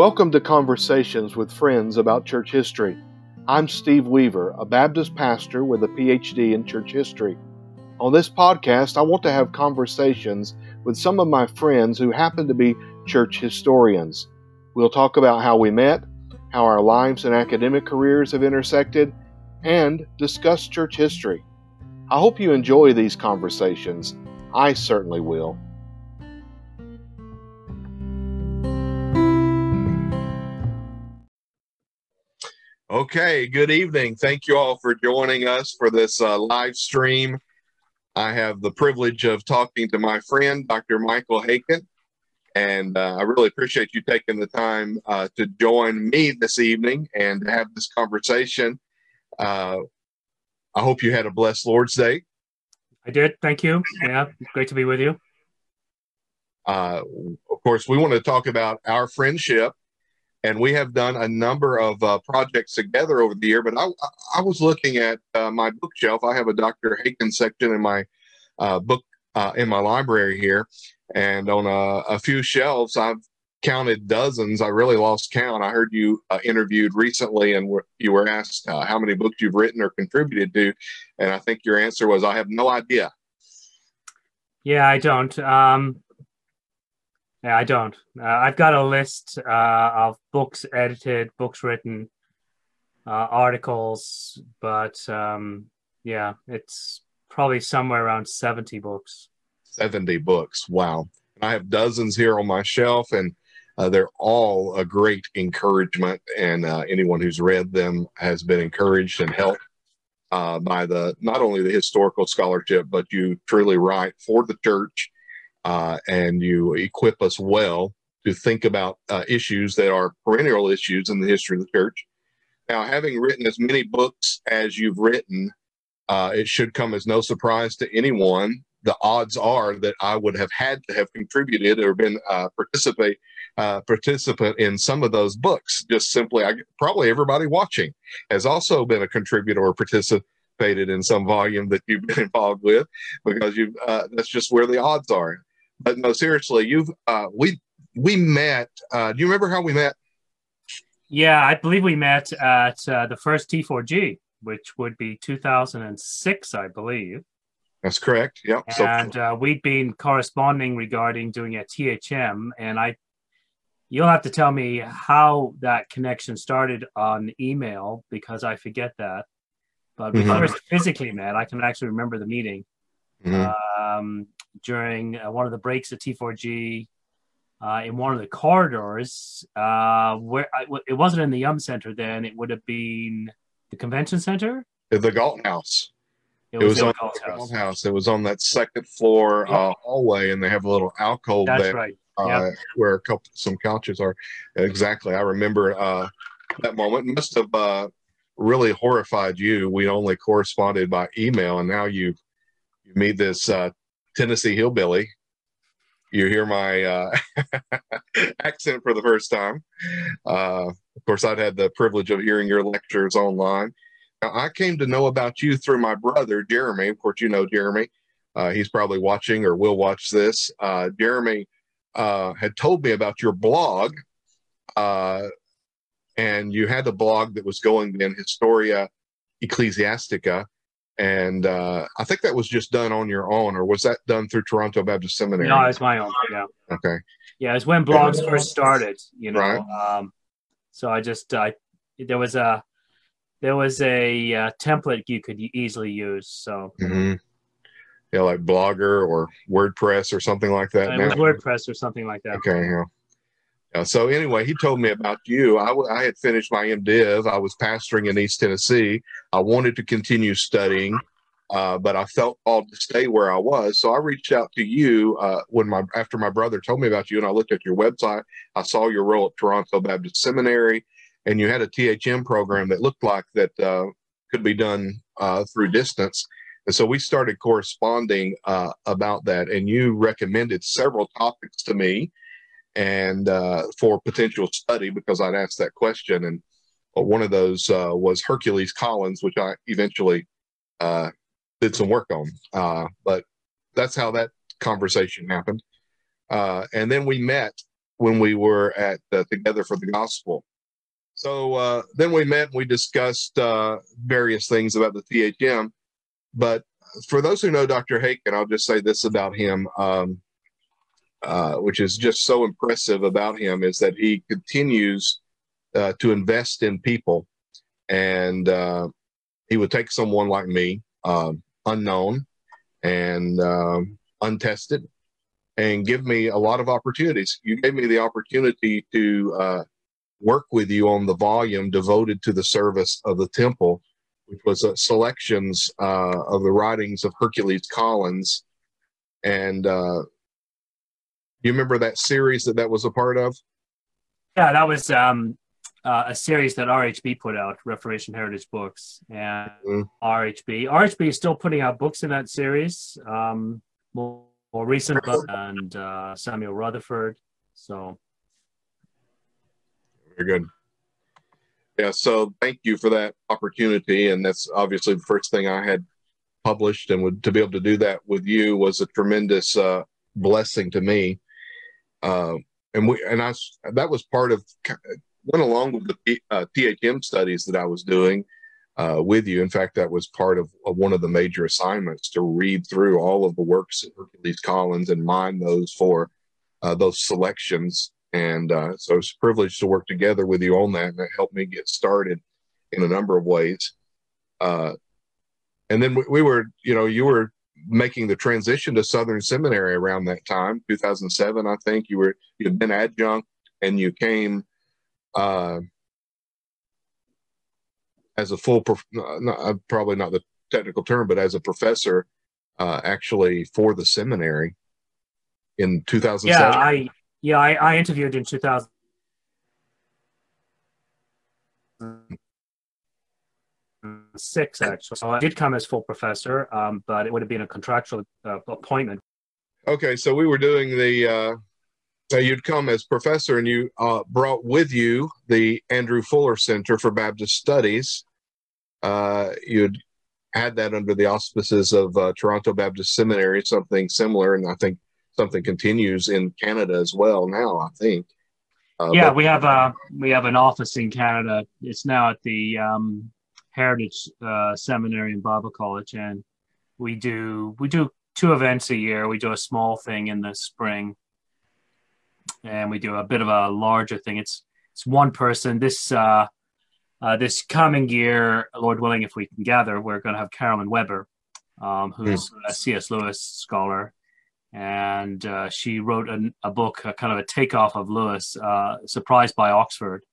Welcome to Conversations with Friends about Church History. I'm Steve Weaver, a Baptist pastor with a PhD in church history. On this podcast, I want to have conversations with some of my friends who happen to be church historians. We'll talk about how we met, how our lives and academic careers have intersected, and discuss church history. I hope you enjoy these conversations. I certainly will. Okay, good evening. Thank you all for joining us for this uh, live stream. I have the privilege of talking to my friend, Dr. Michael Haykin, and uh, I really appreciate you taking the time uh, to join me this evening and to have this conversation. Uh, I hope you had a blessed Lord's Day. I did. Thank you. Yeah, great to be with you. Uh, of course, we want to talk about our friendship and we have done a number of uh, projects together over the year. But I, I was looking at uh, my bookshelf. I have a Dr. Haykin section in my uh, book uh, in my library here, and on a, a, few shelves, I've counted dozens. I really lost count. I heard you uh, interviewed recently, and you were asked uh, how many books you've written or contributed to, and I think your answer was, "I have no idea." Yeah, I don't. Um, yeah, I don't. Uh, I've got a list uh, of books edited, books written, uh, articles, but um, yeah, it's probably somewhere around 70 books. 70 books. Wow. I have dozens here on my shelf, and uh, they're all a great encouragement. And uh, anyone who's read them has been encouraged and helped uh, by the not only the historical scholarship, but you truly write for the church uh, and you equip us well to think about uh, issues that are perennial issues in the history of the church. Now, having written as many books as you've written, uh, it should come as no surprise to anyone. The odds are that I would have had to have contributed or been uh, participate uh, participant in some of those books. Just simply, I, probably everybody watching has also been a contributor or participated in some volume that you've been involved with, because you uh, that's just where the odds are but no, seriously, you've uh, we we met. Uh, do you remember how we met? Yeah, I believe we met at uh, the first T4G, which would be 2006, I believe. That's correct. Yep. And so, uh, we'd been corresponding regarding doing a THM, and I, you'll have to tell me how that connection started on email because I forget that. But we mm-hmm. first physically met. I can actually remember the meeting. Mm-hmm. Um, during uh, one of the breaks at T4G uh, in one of the corridors. Uh, where I, it wasn't in the Yum Center then, it would have been the convention center. The Galt House. It, it was, on the Galt House. It was on that second floor yep. uh, hallway, and they have a little alcove That's there, right. Uh, yep. where a couple some couches are. Exactly, I remember uh, that moment. It must have uh, really horrified you. We only corresponded by email, and now you you meet this uh, Tennessee hillbilly. You hear my uh, accent for the first time. Uh, of course, I'd had the privilege of hearing your lectures online. Now, I came to know about you through my brother, Jeremy. Of course, you know Jeremy. Uh, he's probably watching or will watch this. Uh, Jeremy uh, had told me about your blog, and you had a blog that was going in Historia Ecclesiastica and uh, I think that was just done on your own, or was that done through Toronto Baptist Seminary? No, it's my own. Yeah. Okay. Yeah, it's when blogs first started. You know, right. um, so I just I there was a there was a uh, template you could easily use. So. Mm-hmm. Yeah, like Blogger or WordPress or something like that. It WordPress or something like that. Okay. Yeah. Uh, so anyway, he told me about you. I, w- I had finished my MDiv. I was pastoring in East Tennessee. I wanted to continue studying, uh, but I felt called to stay where I was. So I reached out to you uh, when my after my brother told me about you, and I looked at your website. I saw your role at Toronto Baptist Seminary, and you had a THM program that looked like that uh, could be done uh, through distance. And so we started corresponding uh, about that, and you recommended several topics to me and uh, for potential study because I'd asked that question. And one of those uh, was Hercules Collins, which I eventually uh, did some work on. Uh, but that's how that conversation happened. Uh, and then we met when we were at uh, Together for the Gospel. So uh, then we met and we discussed uh, various things about the THM. But for those who know Dr. Haykin, I'll just say this about him, um, uh, which is just so impressive about him, is that he continues uh, to invest in people. And uh, he would take someone like me, um, unknown and um, untested, and give me a lot of opportunities. You gave me the opportunity to uh, work with you on the volume devoted to the service of the temple, which was uh, selections uh, of the writings of Hercules Collins. And uh, you remember that series that that was a part of? Yeah, that was um, uh, a series that RHB put out, Reformation Heritage Books, and mm. RHB. RHB is still putting out books in that series. Um, more, more recent, and uh, Samuel Rutherford. So very good. Yeah, so thank you for that opportunity, and that's obviously the first thing I had published, and would, to be able to do that with you was a tremendous uh, blessing to me. Uh, and we and I that was part of went along with the uh, THM studies that I was doing uh, with you. In fact, that was part of, of, one of the major assignments to read through all of the works of Hercules Collins and mine those for uh, those selections and uh, so it's a privilege to work together with you on that. And that helped me get started in a number of ways. Uh, and then we, we, were, you know, you were making the transition to Southern Seminary around that time, 2007, I think. You were, you'd been adjunct and you came uh, as a full, prof- not, uh, probably not the technical term, but as a professor uh, actually for the seminary in 2007. Yeah, I yeah, I, I interviewed in 2000. Six actually, so I did come as full professor, um, but it would have been a contractual uh, appointment. Okay, so we were doing the. Uh, so you'd come as professor, and you uh, brought with you the Andrew Fuller Center for Baptist Studies. Uh, you'd had that under the auspices of uh, Toronto Baptist Seminary, something similar, and I think something continues in Canada as well now. I think. Uh, yeah, but- we have a we have an office in Canada. It's now at the um, Heritage uh, Seminary in Bible College, and we do we do two events a year. We do a small thing in the spring, and we do a bit of a larger thing. It's it's one person. This uh, uh, this coming year, Lord willing, if we can gather, we're going to have Carolyn Weber, um, who's a C.S. Lewis scholar, and uh, she wrote an, a book, a kind of a takeoff of Lewis, uh, "Surprised by Oxford,"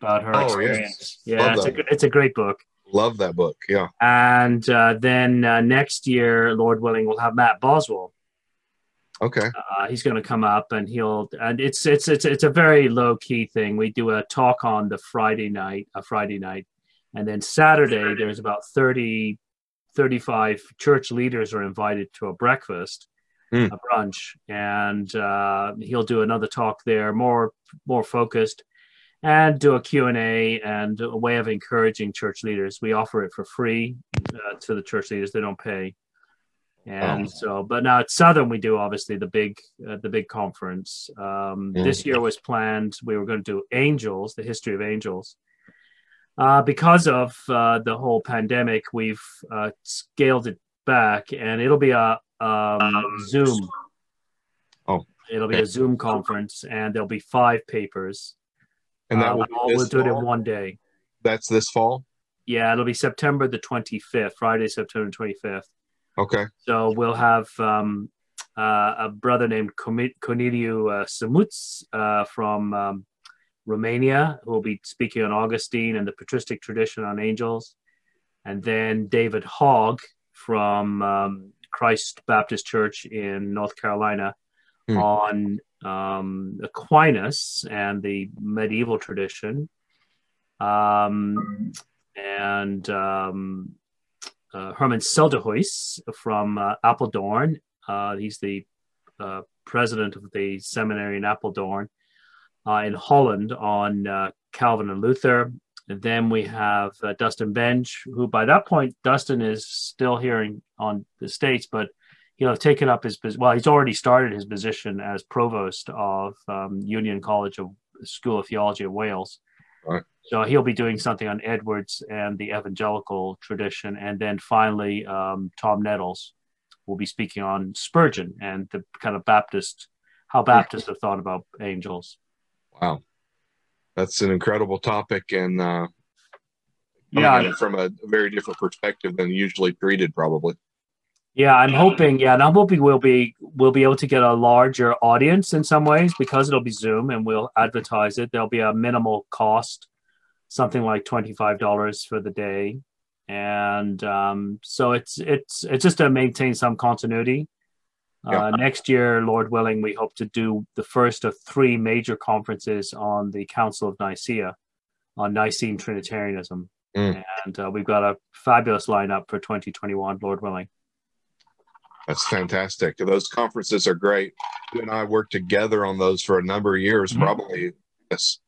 about her oh, experience. Yes. Yeah, it's a, it's a great book. Love that book. Yeah. And uh, then uh, next year, Lord willing, we'll have Matt Boswell. Okay. Uh, he's going to come up, and he'll and it's it's it's it's a very low key thing. We do a talk on the Friday night, a Friday night, and then Saturday there's about 30, 35 church leaders are invited to a breakfast mm. a brunch, and uh, he'll do another talk there, more more focused, and do a Q and A way of encouraging church leaders. We offer it for free uh, to the church leaders; they don't pay. And oh. so, but now at Southern, we do obviously the big uh, the big conference. Um, mm. This year was planned. We were going to do Angels, the history of angels. Uh, because of uh, the whole pandemic, we've uh, scaled it back, and it'll be a, um, Zoom. Oh, it'll be a Zoom conference, and there'll be five papers. And that uh, will we'll do it in one day. That's this fall. Yeah, it'll be September the twenty fifth, Friday, September twenty fifth. Okay. So we'll have um, uh, a brother named Corneliu uh, Simuț uh, from um, Romania who will be speaking on Augustine and the patristic tradition on angels, and then David Hogg from um, Christ Baptist Church in North Carolina mm. on um, Aquinas and the medieval tradition. Um, and um, uh, Herman Selderhuis from uh, Apeldoorn. Uh, he's the uh, president of the seminary in Apeldoorn uh, in Holland on uh, Calvin and Luther. And then we have Dustin Benge, who by that point, Dustin is still here in, on the States, but you know, taken up his well, he's already started his position as provost of um, Union College of School of Theology of Wales. Right. So he'll be doing something on Edwards and the evangelical tradition, and then finally um, Tom Nettles will be speaking on Spurgeon and the kind of Baptist, how Baptists have thought about angels. Wow, that's an incredible topic, and uh, yeah, from a very different perspective than usually treated, probably. Yeah, I'm hoping. Yeah, and I'm hoping we'll be we'll be able to get a larger audience in some ways because it'll be Zoom and we'll advertise it. There'll be a minimal cost, something like twenty five dollars for the day, and um, so it's it's it's just to maintain some continuity. Yeah. Uh, next year, Lord willing, we hope to do the first of three major conferences on the Council of Nicaea on Nicene Trinitarianism, mm. and uh, we've got a fabulous lineup for 2021, Lord willing. That's fantastic. Those conferences are great. You and I worked together on those for a number of years, mm-hmm. probably yes,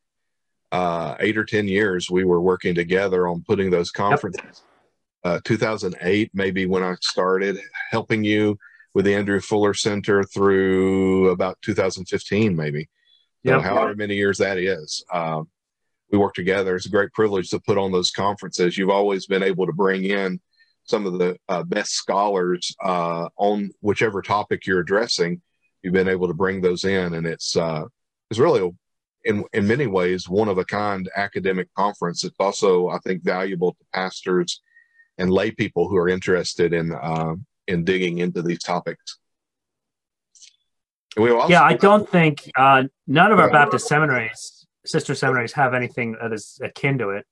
uh, eight or 10 years. We were working together on putting those conferences. Yep. Uh, 2008, maybe when I started helping you with the Andrew Fuller Center through about 2015, maybe. Yeah. So however many years that is. Um, we worked together. It's a great privilege to put on those conferences. You've always been able to bring in some of the uh, best scholars uh, on whichever topic you're addressing. You've been able to bring those in, and it's uh, it's really, in in many ways, one of a kind academic conference. It's also, I think, valuable to pastors and lay people who are interested in uh, in digging into these topics. yeah, I don't think uh, none of our Baptist seminaries, sister seminaries, have anything that is akin to it.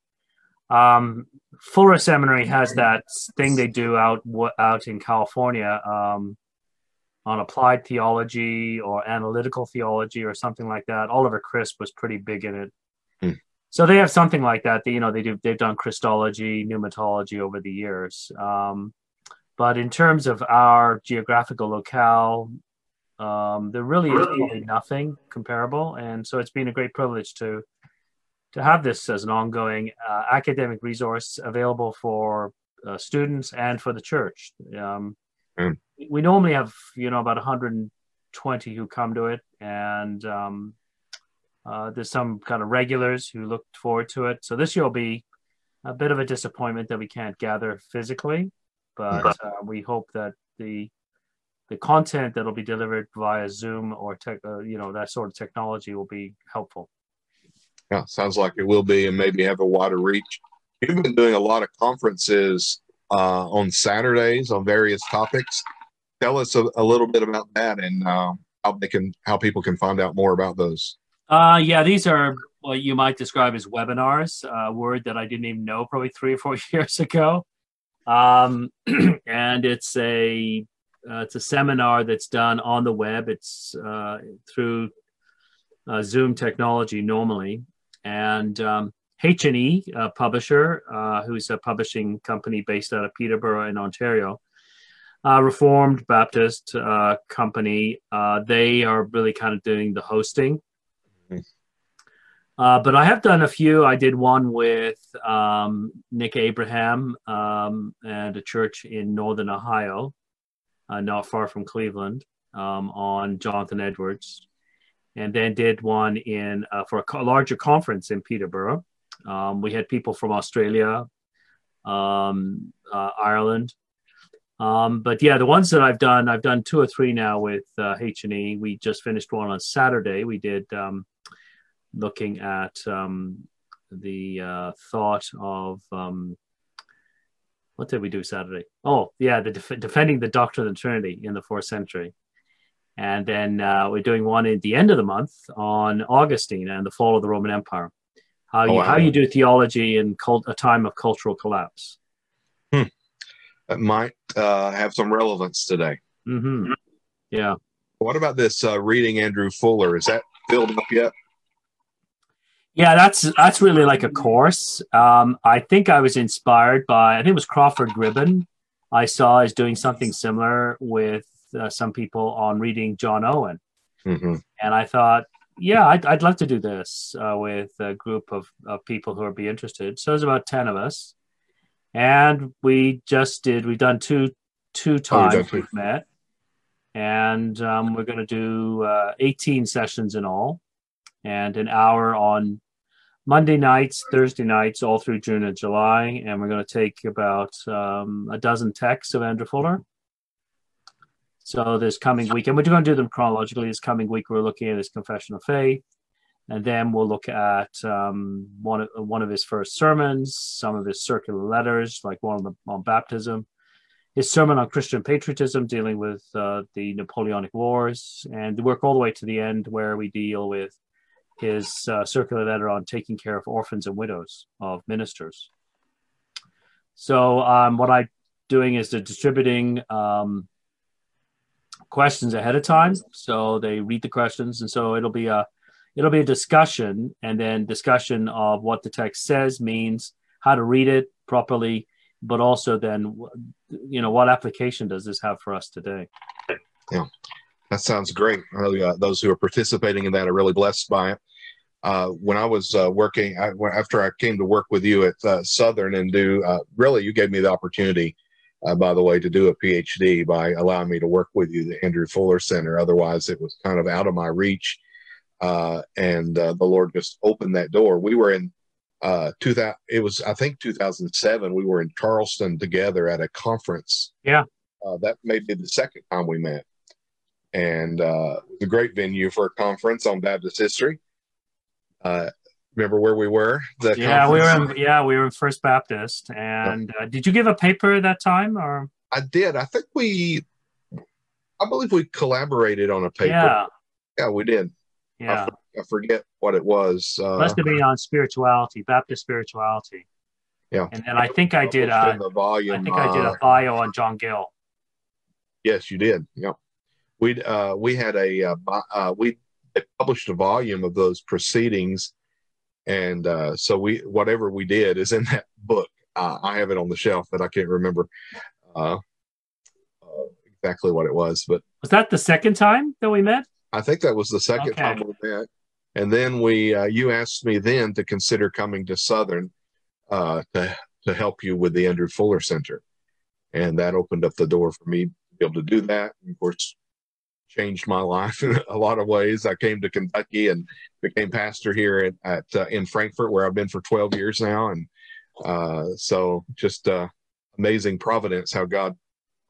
Um, Fuller Seminary has that thing they do out out in California um, on applied theology or analytical theology or something like that. Oliver Crisp was pretty big in it. Hmm. So they have something like that. That, you know, they do. They've done Christology, pneumatology over the years. Um, but in terms of our geographical locale, um, there really is probably nothing comparable, and so it's been a great privilege to to have this as an ongoing uh, academic resource available for uh, students and for the church. Um, mm. We normally have, you know, about 120 who come to it, and um, uh, there's some kind of regulars who look forward to it. So this year will be a bit of a disappointment that we can't gather physically, but uh, we hope that the the content that will be delivered via Zoom or tech, uh, you know, that sort of technology will be helpful. Yeah, sounds like it will be, and maybe have a wider reach. You've been doing a lot of conferences uh, on Saturdays on various topics. Tell us a, a little bit about that and uh, how they can, how people can find out more about those. Uh, yeah, these are what you might describe as webinars, a word that I didn't even know probably three or four years ago. Um, and it's a uh, it's a seminar that's done on the web. It's uh, through uh, Zoom technology normally, and um, H&E, a publisher, uh, who's a publishing company based out of Peterborough in Ontario, uh, Reformed Baptist uh, company. Uh, they are really kind of doing the hosting. Uh, but I have done a few. I did one with um, Nick Abraham um, and a church in Northern Ohio, uh, not far from Cleveland, um, on Jonathan Edwards and then did one in uh, for a larger conference in Peterborough. Um, we had people from Australia, um, uh, Ireland, um, but yeah, the ones that I've done, I've done two or three now with uh, H and E. We just finished one on Saturday. We did um, looking at um, the uh, thought of um, what did we do Saturday? Oh, yeah, the def- defending the doctrine of the Trinity in the fourth century. And then uh, we're doing one at the end of the month on Augustine and the fall of the Roman Empire. How you, oh, wow. how you do theology in cult, a time of cultural collapse. Hmm. That might uh, have some relevance today. Mm-hmm. Yeah. What about this uh, reading Andrew Fuller? Is that filled up yet? Yeah, that's that's really like a course. Um, I think I was inspired by I think it was Crawford Gribben. I saw as doing something similar with uh, some people on reading John Owen. Mm-hmm. And I thought, yeah, I'd, I'd love to do this uh, with a group of, of people who would be interested. So there's about 10 of us. And we just did, we've done two, two times oh, we've met. and um, we're going to do uh, 18 sessions in all, and an hour on Monday nights, Thursday nights, all through June and July, and we're going to take about um, a dozen texts of Andrew Fuller. So this coming week, and we're going to do them chronologically. This coming week, we're looking at his Confession of Faith, and then we'll look at um, one of one of his first sermons, some of his circular letters, like one on, the, on baptism, his sermon on Christian patriotism, dealing with uh, the Napoleonic Wars, and the work all the way to the end where we deal with his uh, circular letter on taking care of orphans and widows of ministers. So um, what I'm doing is distributing um, questions ahead of time, so they read the questions, and so it'll be a it'll be a discussion, and then discussion of what the text says means, how to read it properly, but also then you know what application does this have for us today? Yeah that sounds great. Uh, those who are participating in that are really blessed by it. Uh, when I was uh, working I, after I came to work with you at uh, Southern and do uh, really you gave me the opportunity uh, by the way to do a PhD by allowing me to work with you the Andrew Fuller Center otherwise it was kind of out of my reach and the Lord just opened that door we were in uh, 2000, it was, I think 2007, we were in Charleston together at a conference. Yeah. Uh, that may be the second time we met. And uh, it was a great venue for a conference on Baptist history. Remember where we were? The yeah, conference? we were in, yeah, we were in First Baptist. And uh, did you give a paper that time or? I did. I think we, I believe we collaborated on a paper. Yeah. Yeah, we did. Yeah. I forget what it was. Uh, Must have been on spirituality, Baptist spirituality. Yeah. And then I think I did uh, the volume. I think I did a uh, bio on John Gill. Yes, you did. Yeah. We uh, we had a uh, uh, we published a volume of those proceedings, and uh, so we whatever we did is in that book. Uh, I have it on the shelf, but I can't remember uh, uh, exactly what it was. But was that the second time that we met? I think that was the second okay. time we met. And then we, uh, you asked me then to consider coming to Southern uh, to to help you with the Andrew Fuller Center, and that opened up the door for me to be able to do that. And of course, changed my life in a lot of ways. I came to Kentucky and became pastor here at, at uh, in Frankfort, where I've been for 12 years now, and uh, so just uh, amazing providence how God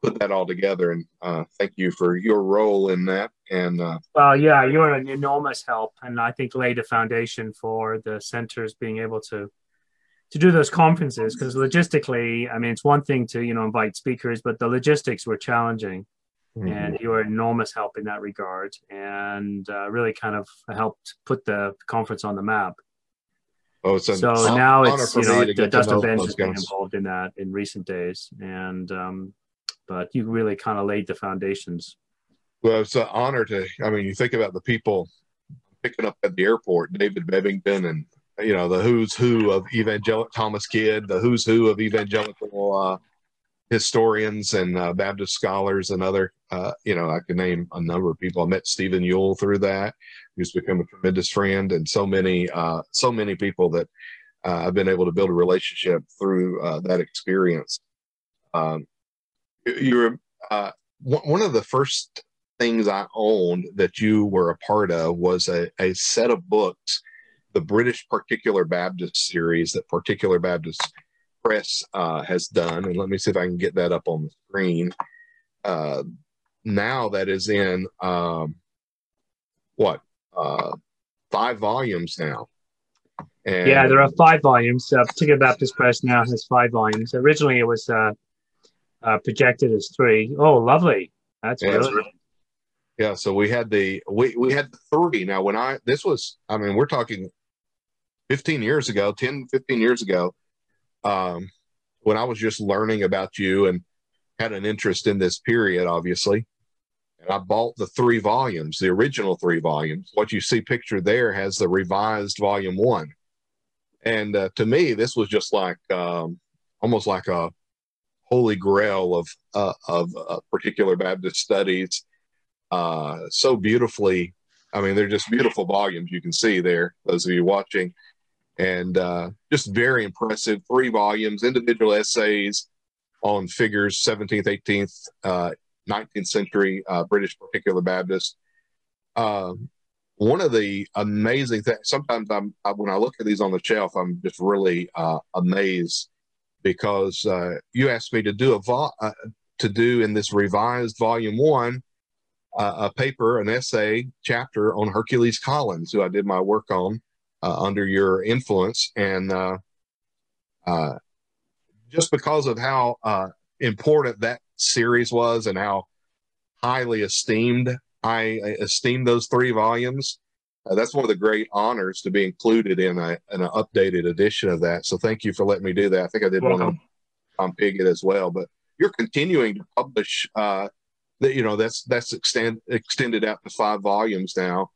put that all together. And uh, thank you for your role in that. And uh, well, yeah, you're an enormous help, and I think laid a foundation for the centers being able to to do those conferences because logistically, I mean, it's one thing to you know invite speakers, but the logistics were challenging. Mm-hmm. And you were enormous help in that regard, and uh, really kind of helped put the conference on the map. Oh, so now it's you know Dustin Benge has been involved in that in recent days, and um, but you really kind of laid the foundations. Well, it's an honor to. I mean, you think about the people picking up at the airport, David Bebbington, and you know the who's who of evangelical Thomas Kidd, the who's who of evangelical uh, historians and uh, Baptist scholars and other. Uh, you know, I can name a number of people. I met Stephen Yuille through that, who's become a tremendous friend, and so many, uh, so many people that uh, I've been able to build a relationship through uh, that experience. Um, you're uh, one of the first things I owned that you were a part of was a, a set of books, the British Particular Baptist series that Particular Baptist Press uh, has done. And let me see if I can get that up on the screen. Uh, now that is in um, what uh, five volumes now. And yeah, there are five volumes. Uh, Particular Baptist Press now has five volumes. Originally, it was uh, uh, projected as three. Oh, lovely. That's yeah, really. Yeah, so we had the we we had three. Now when I this was I mean we're talking 15 years ago, 10 15 years ago. Um when I was just learning about you and had an interest in this period obviously. And I bought the three volumes, the original three volumes. What you see pictured there has the revised volume 1. And uh, to me this was just like um almost like a holy grail of uh, of uh, particular Baptist studies. Uh, so beautifully, I mean, they're just beautiful volumes. You can see there, those of you watching, and uh, just very impressive. Three volumes, individual essays on figures 17th, 18th, uh, 19th century uh, British Particular Baptist. Um, one of the amazing things, sometimes I'm, I, when I look at these on the shelf, I'm just really uh, amazed because uh, you asked me to do a vo- uh, to do in this revised volume one a paper, an essay chapter on Hercules Collins, who I did my work on under your influence, and uh, uh, just because of how important that series was and how highly esteemed I esteem those three volumes. Uh, that's one of the great honors to be included in, a, in an updated edition of that. So thank you for letting me do that. I think I did Welcome. one on Tom Pigott as well. But you're continuing to publish. Uh, that you know that's that's extend, extended out to five volumes now,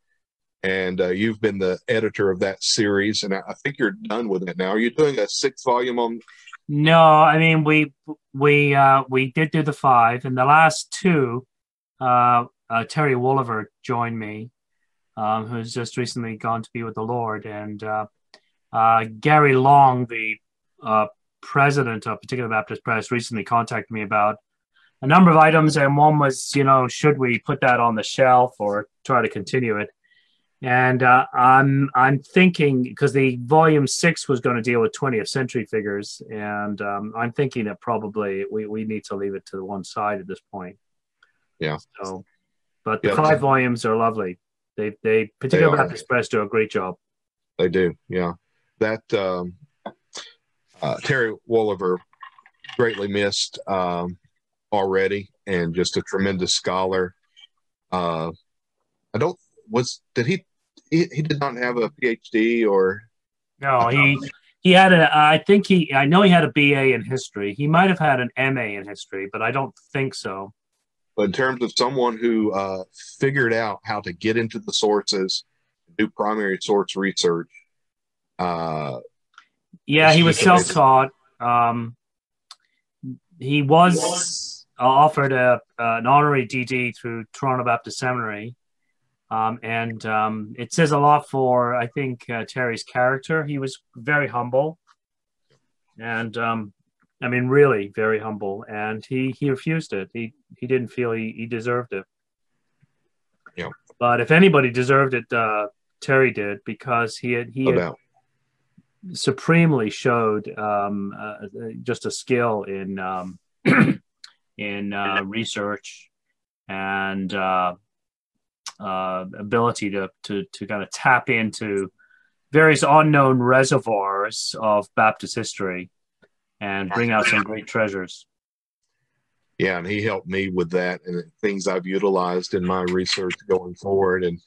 and uh, you've been the editor of that series, and I, think you're done with it now. Are you doing a sixth volume on? No, I mean we we uh, we did do the five, and the last two. Uh, uh, Terry Wolever joined me, um, who's just recently gone to be with the Lord, and uh, uh, Gary Long, the uh, president of Particular Baptist Press, recently contacted me about a number of items, and one was, you know, should we put that on the shelf or try to continue it? And uh, I'm I'm thinking because the volume six was going to deal with 20th century figures, and um, I'm thinking that probably we, we need to leave it to the one side at this point. Yeah. So but the yeah. five volumes are lovely. They they particularly they Baptist Press do a great job. They do, yeah. That um, uh, Terry Wolever greatly missed um, already, and just a tremendous scholar. Uh, I don't was did he, he he did not have a PhD or no he he had a I think he I know he had a BA in history. He might have had an MA in history, but I don't think so. But in terms of someone who uh, figured out how to get into the sources, do primary source research. Uh, yeah, he was self taught. Um, he was offered a, an honorary DD through Toronto Baptist Seminary. Um, and um, it says a lot for, I think, uh, Terry's character. He was very humble. And um, I mean, really very humble, and he he refused it. He he didn't feel he, he deserved it. Yeah. But if anybody deserved it, uh, Terry did because he had he had supremely showed um, uh, just a skill in um, in uh, research and uh, uh, ability to, to to kind of tap into various unknown reservoirs of Baptist history and bring out some great treasures. Yeah, and he helped me with that and things I've utilized in my research going forward, and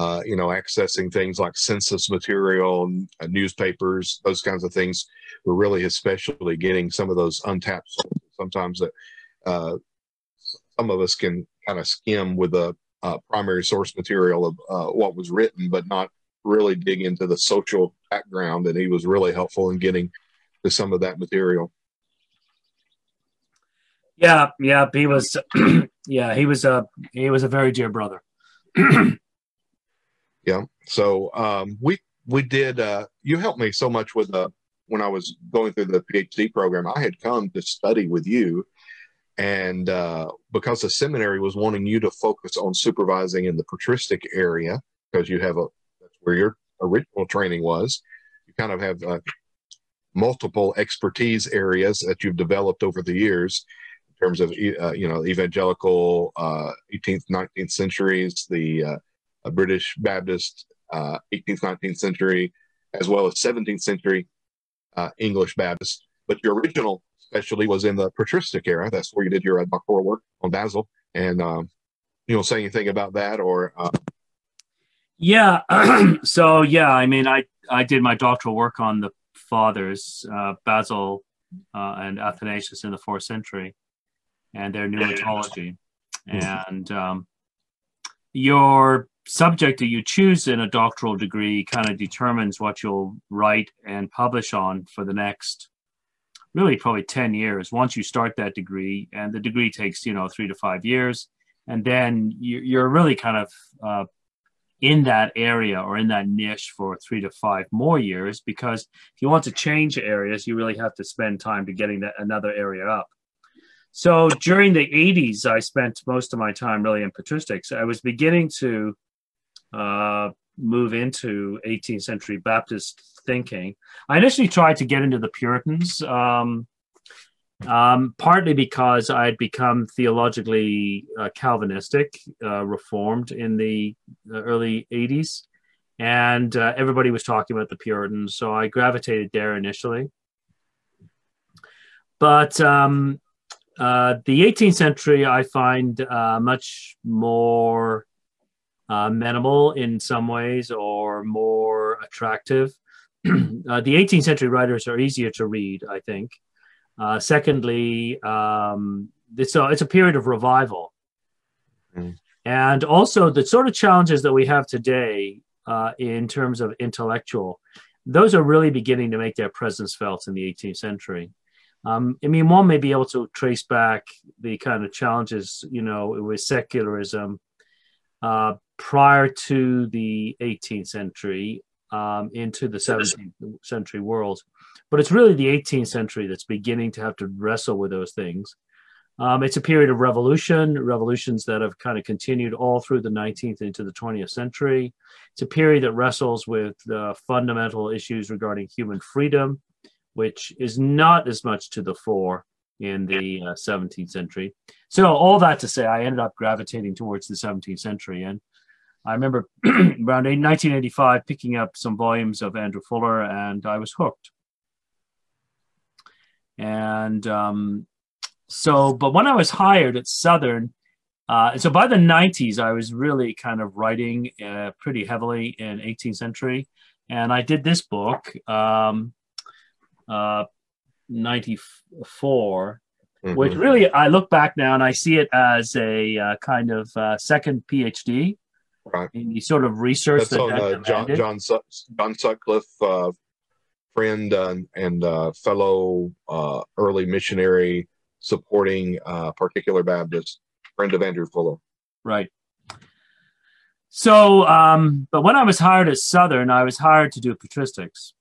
uh, you know, accessing things like census material and uh, newspapers, those kinds of things were really especially getting some of those untapped. Sometimes that uh, some of us can kind of skim with a primary source material of uh, what was written, but not really dig into the social background. And he was really helpful in getting to some of that material. Yeah, yeah, he was. yeah, he was a he was a very dear brother. yeah. So um, we we did. Uh, you helped me so much with uh, when I was going through the PhD program. I had come to study with you, and uh, because the seminary was wanting you to focus on supervising in the patristic area, because you have a that's where your original training was. You kind of have uh, multiple expertise areas that you've developed over the years in terms of uh, you know evangelical uh, 18th 19th centuries the uh, british baptist 18th uh, 19th century as well as 17th century uh, english baptist but your original specialty was in the patristic era that's where you did your doctoral work on basil and um, you know say anything about that or uh, yeah so yeah i mean i i did my doctoral work on the fathers, uh, Basil uh, and Athanasius in the fourth century, and their pneumatology. And um, your subject that you choose in a doctoral degree kind of determines what you'll write and publish on for the next really probably 10 years once you start that degree and the degree takes you know three to five years and then you're really kind of uh, in that area or in that niche for three to five more years because if you want to change areas you really have to spend time to getting that another area up So during the 80s, I spent most of my time really in patristics. I was beginning to uh, move into 18th century Baptist thinking. I initially tried to get into the Puritans, um, um, partly because I had become theologically uh, Calvinistic, uh, reformed in the early 80s. And uh, everybody was talking about the Puritans. So I gravitated there initially. But um, uh, the 18th century, I find uh, much more uh, minimal in some ways or more attractive. uh, the 18th century writers are easier to read, I think. Uh, secondly, um, it's, a, it's a period of revival. Mm. And also, the sort of challenges that we have today uh, in terms of intellectual, those are really beginning to make their presence felt in the 18th century. Um, I mean, one may be able to trace back the kind of challenges, you know, with secularism uh, prior to the 18th century um, into the 17th century world. But it's really the 18th century that's beginning to have to wrestle with those things. Um, it's a period of revolution, revolutions that have kind of continued all through the 19th into the 20th century. It's a period that wrestles with uh, fundamental issues regarding human freedom, which is not as much to the fore in the uh, 17th century. So, all that to say, I ended up gravitating towards the 17th century. And I remember around 1985 picking up some volumes of Andrew Fuller, and I was hooked. And um, so, but when I was hired at Southern, uh, so by the 90s, I was really kind of writing uh, pretty heavily in 18th century. And I did this book, um, uh, 94, mm-hmm. which really I look back now and I see it as a uh, kind of uh, second PhD. Right. In the sort of research That's that on uh, John, John, John Sutcliffe, uh, friend and uh, fellow uh, early missionary supporting particular Baptist, friend of Andrew Fuller. Right. So, um, but when I was hired at Southern, I was hired to do patristics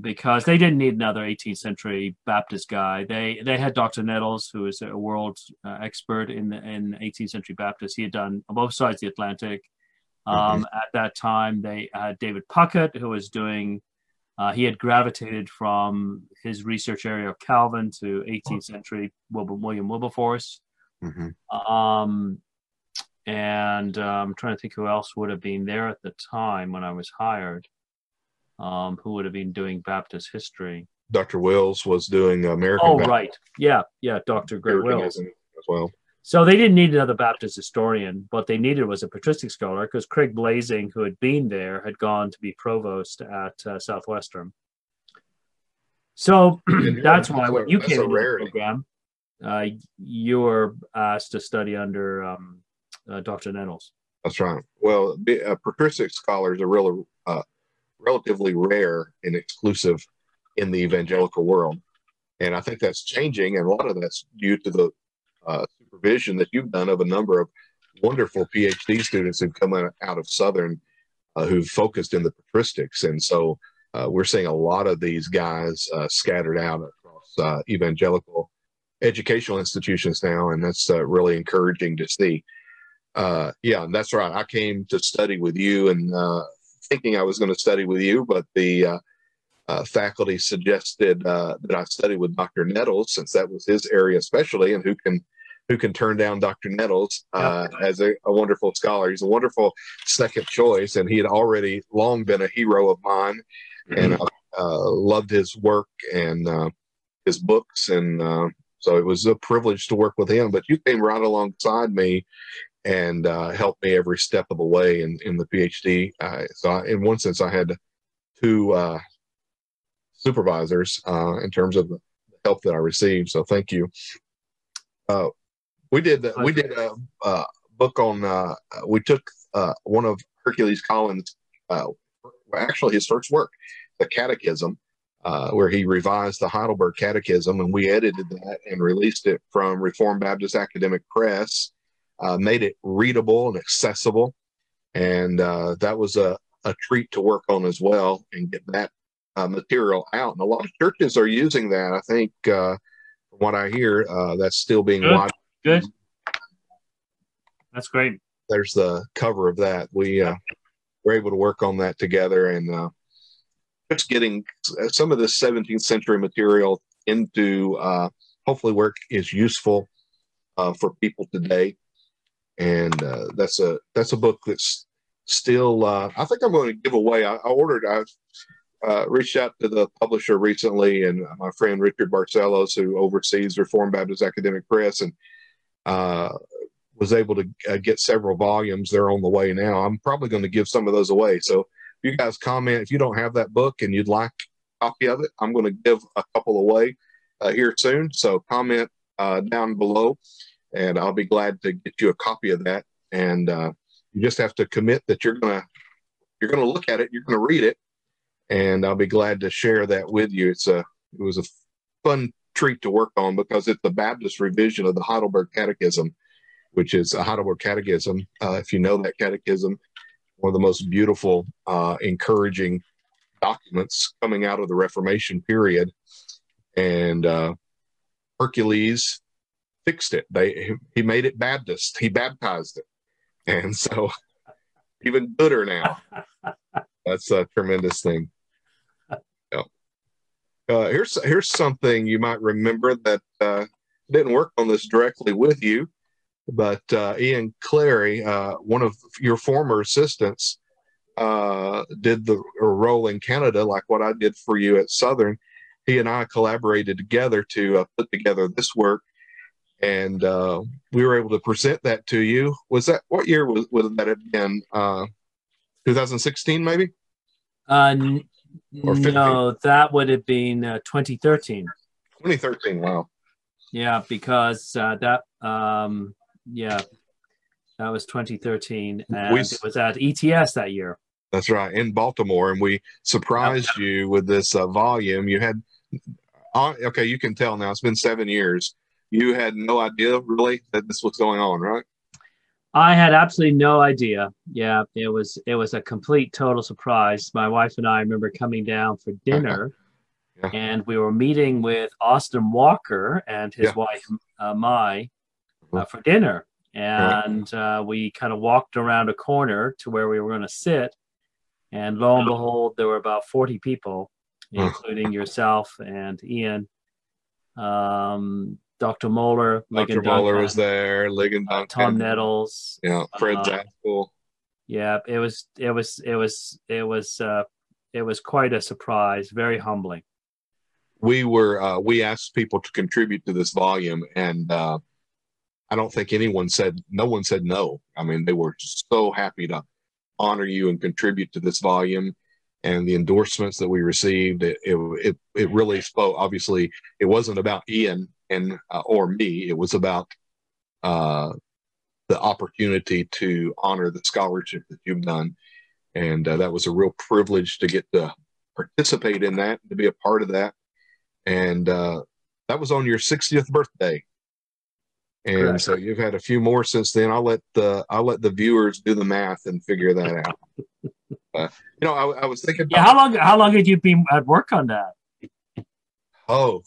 because they didn't need another 18th century Baptist guy. They they had Dr. Nettles, who is a world uh, expert in the, in 18th century Baptist. He had done on both sides of the Atlantic. Mm-hmm. Um, mm-hmm. At that time, they had David Puckett, who was doing. Uh, he had gravitated from his research area of Calvin to 18th century William Wilberforce. Mm-hmm. Um, and I'm trying to think who else would have been there at the time when I was hired um, who would have been doing Baptist history. Dr. Wills was doing American. Oh, Baptist right. Yeah, yeah, Dr. Greg Wills as well. So they didn't need another Baptist historian. What they needed was a patristic scholar because Craig Blaising, who had been there, had gone to be provost at uh, Southwestern. So that's why when you came into the program, uh, you were asked to study under um, uh, Dr. Nettles. That's right. Well, uh, patristic scholars are really uh, relatively rare and exclusive in the evangelical world. And I think that's changing. And a lot of that's due to the uh, supervision that you've done of a number of wonderful PhD students who've come out of Southern uh, who've focused in the patristics. And so uh, we're seeing a lot of these guys uh, scattered out across uh, evangelical educational institutions now. And that's uh, really encouraging to see. yeah, that's right. I came to study with you and thinking I was going to study with you, but the uh, uh, faculty suggested uh, that I study with Dr. Nettles, since that was his area especially, and who can who can turn down Dr. Nettles uh, as a, a, wonderful scholar. He's a wonderful second choice, and he had already long been a hero of mine, mm-hmm. and I uh, loved his work and uh, his books, and so it was a privilege to work with him. But you came right alongside me and uh, helped me every step of the way in, in the PhD. Uh, so, I, in one sense, I had two uh, supervisors uh, in terms of the help that I received. So, thank you. Uh, we did we did a, a book on. Uh, we took one of Hercules Collins, actually his first work, the Catechism. where he revised the Heidelberg Catechism, and we edited that and released it from Reformed Baptist Academic Press uh, made it readable and accessible. And uh, that was a, a treat to work on as well and get that uh, material out. And a lot of churches are using that. I think, uh, from what I hear, uh, that's still being Good. watched. Good. That's great. There's the cover of that. We uh, were able to work on that together and uh, just getting some of this 17th century material into uh, hopefully work is useful uh, for people today. And uh, that's a that's a book that's still. Uh, I think I'm going to give away. I, I ordered. I uh, reached out to the publisher recently, and my friend Richard Barcellos, who oversees Reformed Baptist Academic Press, and uh, was able to uh, get several volumes. They're on the way now. I'm probably going to give some of those away. So if you guys comment, if you don't have that book and you'd like a copy of it, I'm going to give a couple away uh, here soon. So comment down below, and I'll be glad to get you a copy of that. And uh, you just have to commit that you're gonna you're gonna look at it, you're gonna read it, and I'll be glad to share that with you. It's a it was a fun treat to work on because it's the Baptist revision of the Heidelberg Catechism, which is a Heidelberg Catechism. Uh, if you know that catechism, one of the most beautiful, uh, encouraging documents coming out of the Reformation period, and uh, Hercules fixed it. They he made it Baptist. He baptized it, and so even gooder now. That's a tremendous thing. Yeah. Uh, here's here's something you might remember that uh, didn't work on this directly with you, but uh, Ian Clary, uh, one of your former assistants, uh, did the role in Canada, like what I did for you at Southern. He and I collaborated together to uh, put together this work, and uh, we were able to present that to you. Was that what year was, would that have been? Uh, 2016, maybe? Uh, n- Or 15. no, that would have been uh, 2013. 2013. Wow. Yeah, because uh, that, um, yeah, that was 2013, and We- it was at ETS that year. That's right, in Baltimore, and we surprised you with this uh, volume. You had, uh, okay, you can tell now. It's been seven years. You had no idea really that this was going on, right? I had absolutely no idea. Yeah, it was it was a complete total surprise. My wife and I remember coming down for dinner, Yeah. and we were meeting with Austin Walker and his Yeah. wife uh, Mai uh, Mhm. for dinner, and uh, we kind of walked around a corner to where we were going to sit, and lo and behold, there were about forty people, including yourself and Ian. Um, Dr. Mohler, Dr. Mohler Duncan, was there, Ligon Duncan, Tom Nettles, yeah, Fred uh, yeah, it was it was it was it was uh it was quite a surprise, very humbling. we were uh, we asked people to contribute to this volume and uh, i don't think anyone said no one said no i mean they were so happy to honor you and contribute to this volume and the endorsements that we received it it, it, it really spoke obviously it wasn't about ian and uh, or me it was about uh, the opportunity to honor the scholarship that you've done and uh, that was a real privilege to get to participate in that to be a part of that and uh, that was on your 60th birthday. And Correct. so you've had a few more since then. I'll let the I'll let the viewers do the math and figure that out. uh, you know, I, I was thinking Yeah, about how long how long had you been at work on that? oh,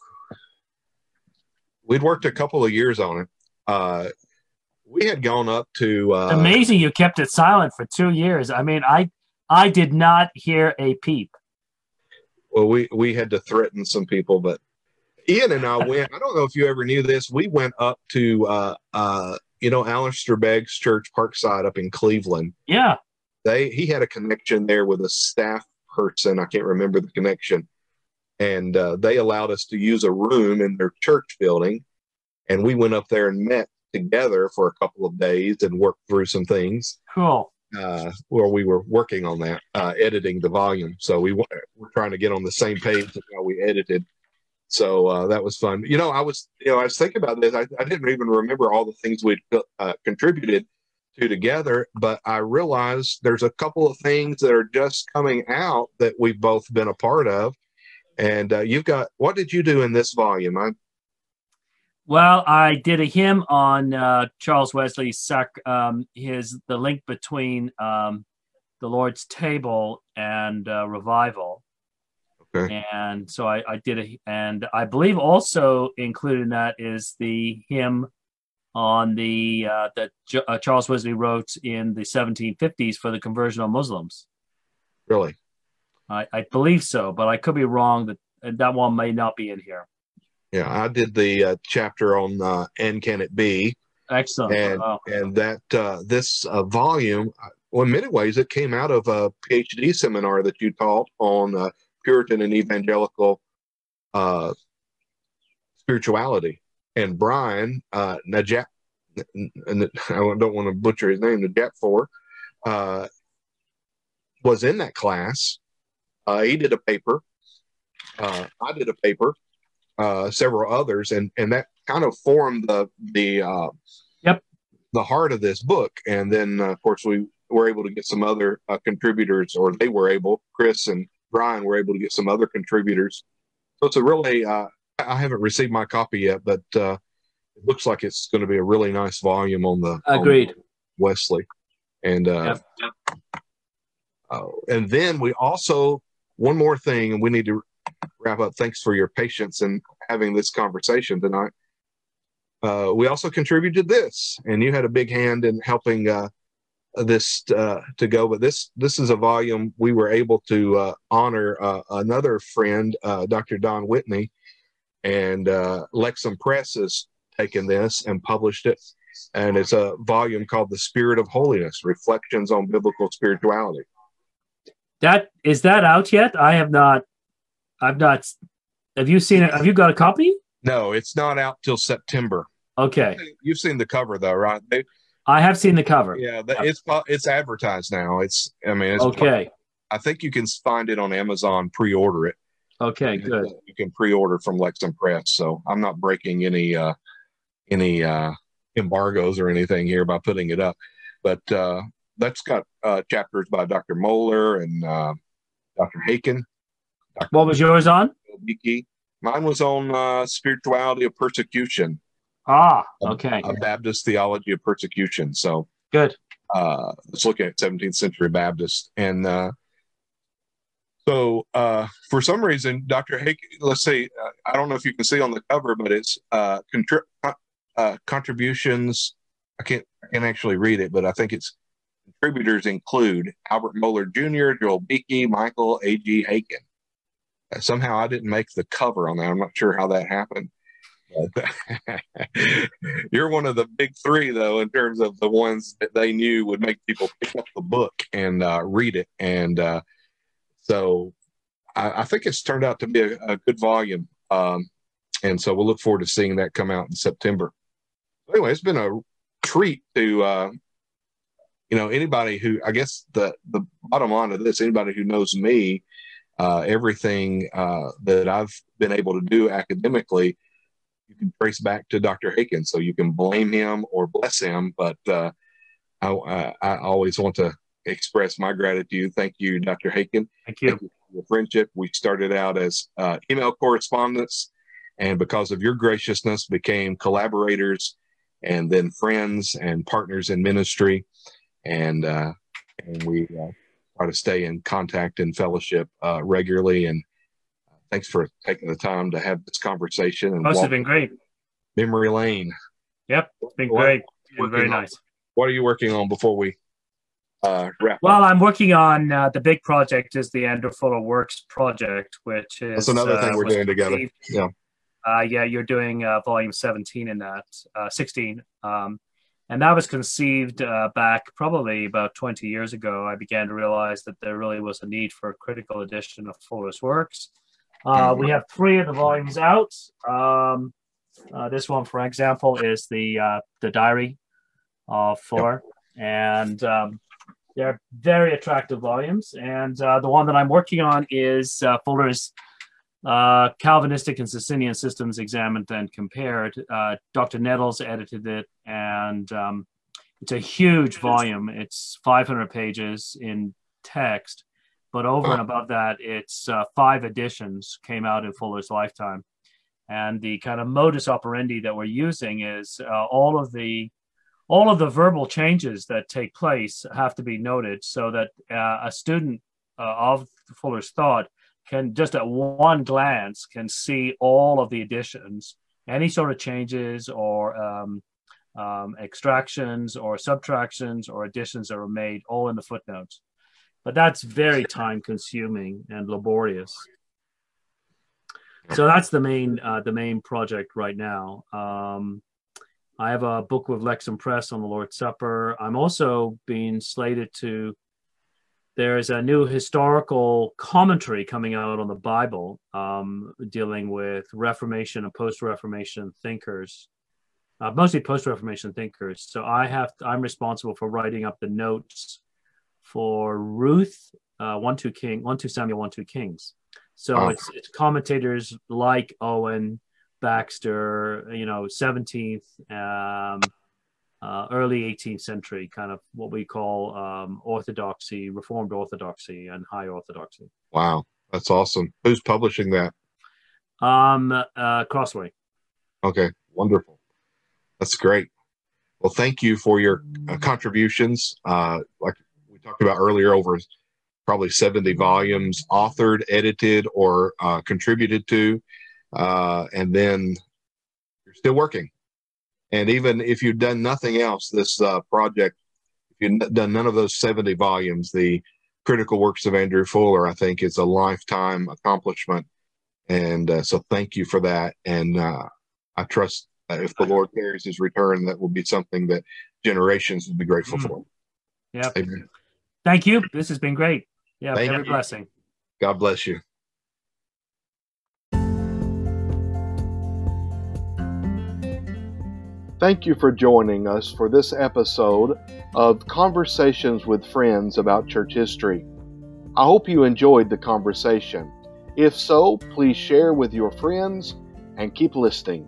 we'd worked a couple of years on it. Uh, we had gone up to uh, Amazing you kept it silent for two years. I mean, I I did not hear a peep. well, we we had to threaten some people, but Ian and I went. I don't know if you ever knew this. We went up to uh, uh, you know Alistair Begg's church, Parkside, up in Cleveland. Yeah. they he had a connection there with a staff person i can't remember the connection and uh, they allowed us to use a room in their church building and we went up there and met together for a couple of days and worked through some things Cool. uh, where we were working on that uh, editing the volume so we were trying to get on the same page of how we edited so uh, that was fun you know i was you know i was thinking about this i, I didn't even remember all the things we'd uh, contributed to together, but I realized there's a couple of things that are just coming out that we've both been a part of. And uh, you've got what did you do in this volume? I Well, I did a hymn on uh, Charles Wesley's sac um, his the link between um, the Lord's table and uh, revival. Okay. And so I, I did a, and I believe also included in that is the hymn on the uh, that J- uh, Charles Wesley wrote in the 1750s for the conversion of Muslims. Really? I, I believe so, but I could be wrong. That that one may not be in here. Yeah, I did the uh, chapter on uh, "And Can It Be." Excellent. And oh. and that uh, this uh, volume, well, in many ways, it came out of a PhD seminar that you taught on uh, Puritan and evangelical uh, spirituality. And Brian uh, Najap, and I don't want to butcher his name, Najapfour, uh, was in that class. Uh, he did a paper. Uh, I did a paper. Uh, several others, and and that kind of formed the the uh, yep the heart of this book. And then, uh, of course, we were able to get some other uh, contributors, or they were able. Chris and Brian were able to get some other contributors. So it's a really, uh, I haven't received my copy yet, but uh, it looks like it's going to be a really nice volume on the agreed on Wesley, and uh, yep. uh, and then we also one more thing, and we need to wrap up. Thanks for your patience and having this conversation tonight. Uh, we also contributed this, and you had a big hand in helping uh, this uh, to go. But this this is a volume we were able to uh, honor uh, another friend, uh, Dr. Don Whitney, and Lexham Press has taken this and published it, and it's a volume called "The Spirit of Holiness: Reflections on Biblical Spirituality." That is that out yet? I have not. I've not. Have you seen it? Have you got a copy? No, it's not out till September. Okay. You've seen the cover though, right? They, I have seen the cover. Yeah, it's it's advertised now. It's I mean, it's okay. I think you can find it on Amazon. Pre-order it. Okay, good. You can pre-order from Lexham Press. So I'm not breaking any uh, any uh, embargoes or anything here by putting it up, but uh, that's got uh, chapters by Dr. Mohler and uh, Dr. Haykin. Dr. What was yours on? Mine was on uh, spirituality of persecution. Ah, okay. A, a, Baptist theology of persecution. So good. Uh, let's look at 17th century Baptist. And uh, so uh, for some reason, Dr. Hake, let's say, uh, I don't know if you can see on the cover, but it's uh, contri- uh, contributions. I can't, I can't actually read it, but I think it's contributors include Albert Mohler Jr., Joel Beeke, Michael A.G. Haykin. Somehow I didn't make the cover on that. I'm not sure how that happened. You're one of the big three, though, in terms of the ones that they knew would make people pick up the book and uh, read it. And uh, so I, I, think it's turned out to be a, a good volume. Um, and so we'll look forward to seeing that come out in September. Anyway, it's been a treat to, uh, you know, anybody who, I guess the, the bottom line of this, anybody who knows me, uh, everything uh, that I've been able to do academically you can trace back to Dr. Haykin. So you can blame him or bless him, but uh, I, I, always want to express my gratitude. Thank you, Dr. Haykin. Thank you. Thank you for your friendship. We started out as uh, email correspondence, and because of your graciousness, became collaborators, and then friends and partners in ministry, and uh, and we uh, try to stay in contact and fellowship uh, regularly and thanks for taking the time to have this conversation. And Most have been great. Memory lane. Yep, it's been what, great. Very on, nice. What are you working on before we uh, wrap? Well? I'm working on uh, the big project is the Andrew Fuller Works project, which is that's another thing uh, we're doing together. Yeah. Uh, yeah, you're doing uh, volume 17 in that, uh, 16. Um, and that was conceived uh, back probably about 20 years ago. I began to realize that there really was a need for a critical edition of Fuller's works. Uh, we have three of the volumes out. Um, uh, this one, for example, is the uh, the diary of Fuller, and um, they're very attractive volumes. And uh, the one that I'm working on is uh, Fuller's uh, Calvinistic and Socinian Systems Examined and Compared. Dr. Nettles edited it, and um, it's a huge volume. It's 500 pages in text but over and above that, it's uh, five editions came out in Fuller's lifetime. And the kind of modus operandi that we're using is uh, all of the all of the verbal changes that take place have to be noted so that uh, a student uh, of Fuller's thought can just at one glance can see all of the additions, any sort of changes or um, um, extractions or subtractions or additions that were made, all in the footnotes. But that's very time consuming and laborious. So that's the main uh, the main project right now. Um, I have a book with Lexham Press on the Lord's Supper. I'm also being slated to. There's a new historical commentary coming out on the Bible, um, dealing with Reformation and post-Reformation thinkers, uh, mostly post-Reformation thinkers. So I have I'm responsible for writing up the notes for Ruth, uh, one two King, one two Samuel, one two Kings. So oh. it's, it's commentators like Owen, Baxter, you know, 17th, um, uh, early 18th century, kind of what we call um, orthodoxy, reformed orthodoxy, and high orthodoxy. Wow, that's awesome. Who's publishing that? Um, uh, Crossway. Okay, wonderful. That's great. Well, thank you for your uh, contributions. Uh, like we talked about earlier, over probably 70 volumes authored, edited, or uh, contributed to. Uh, and then you're still working. And even if you've done nothing else, this uh, project, if you've done none of those 70 volumes, the critical works of Andrew Fuller, I think, is a lifetime accomplishment. And uh, so thank you for that. And uh, I trust if the Lord carries his return, that will be something that generations will be grateful mm. for. Yeah. Thank you. This has been great. Yeah. Thank every you. blessing. God bless you. Thank you for joining us for this episode of Conversations with Friends about Church History. I hope you enjoyed the conversation. If so, please share with your friends and keep listening.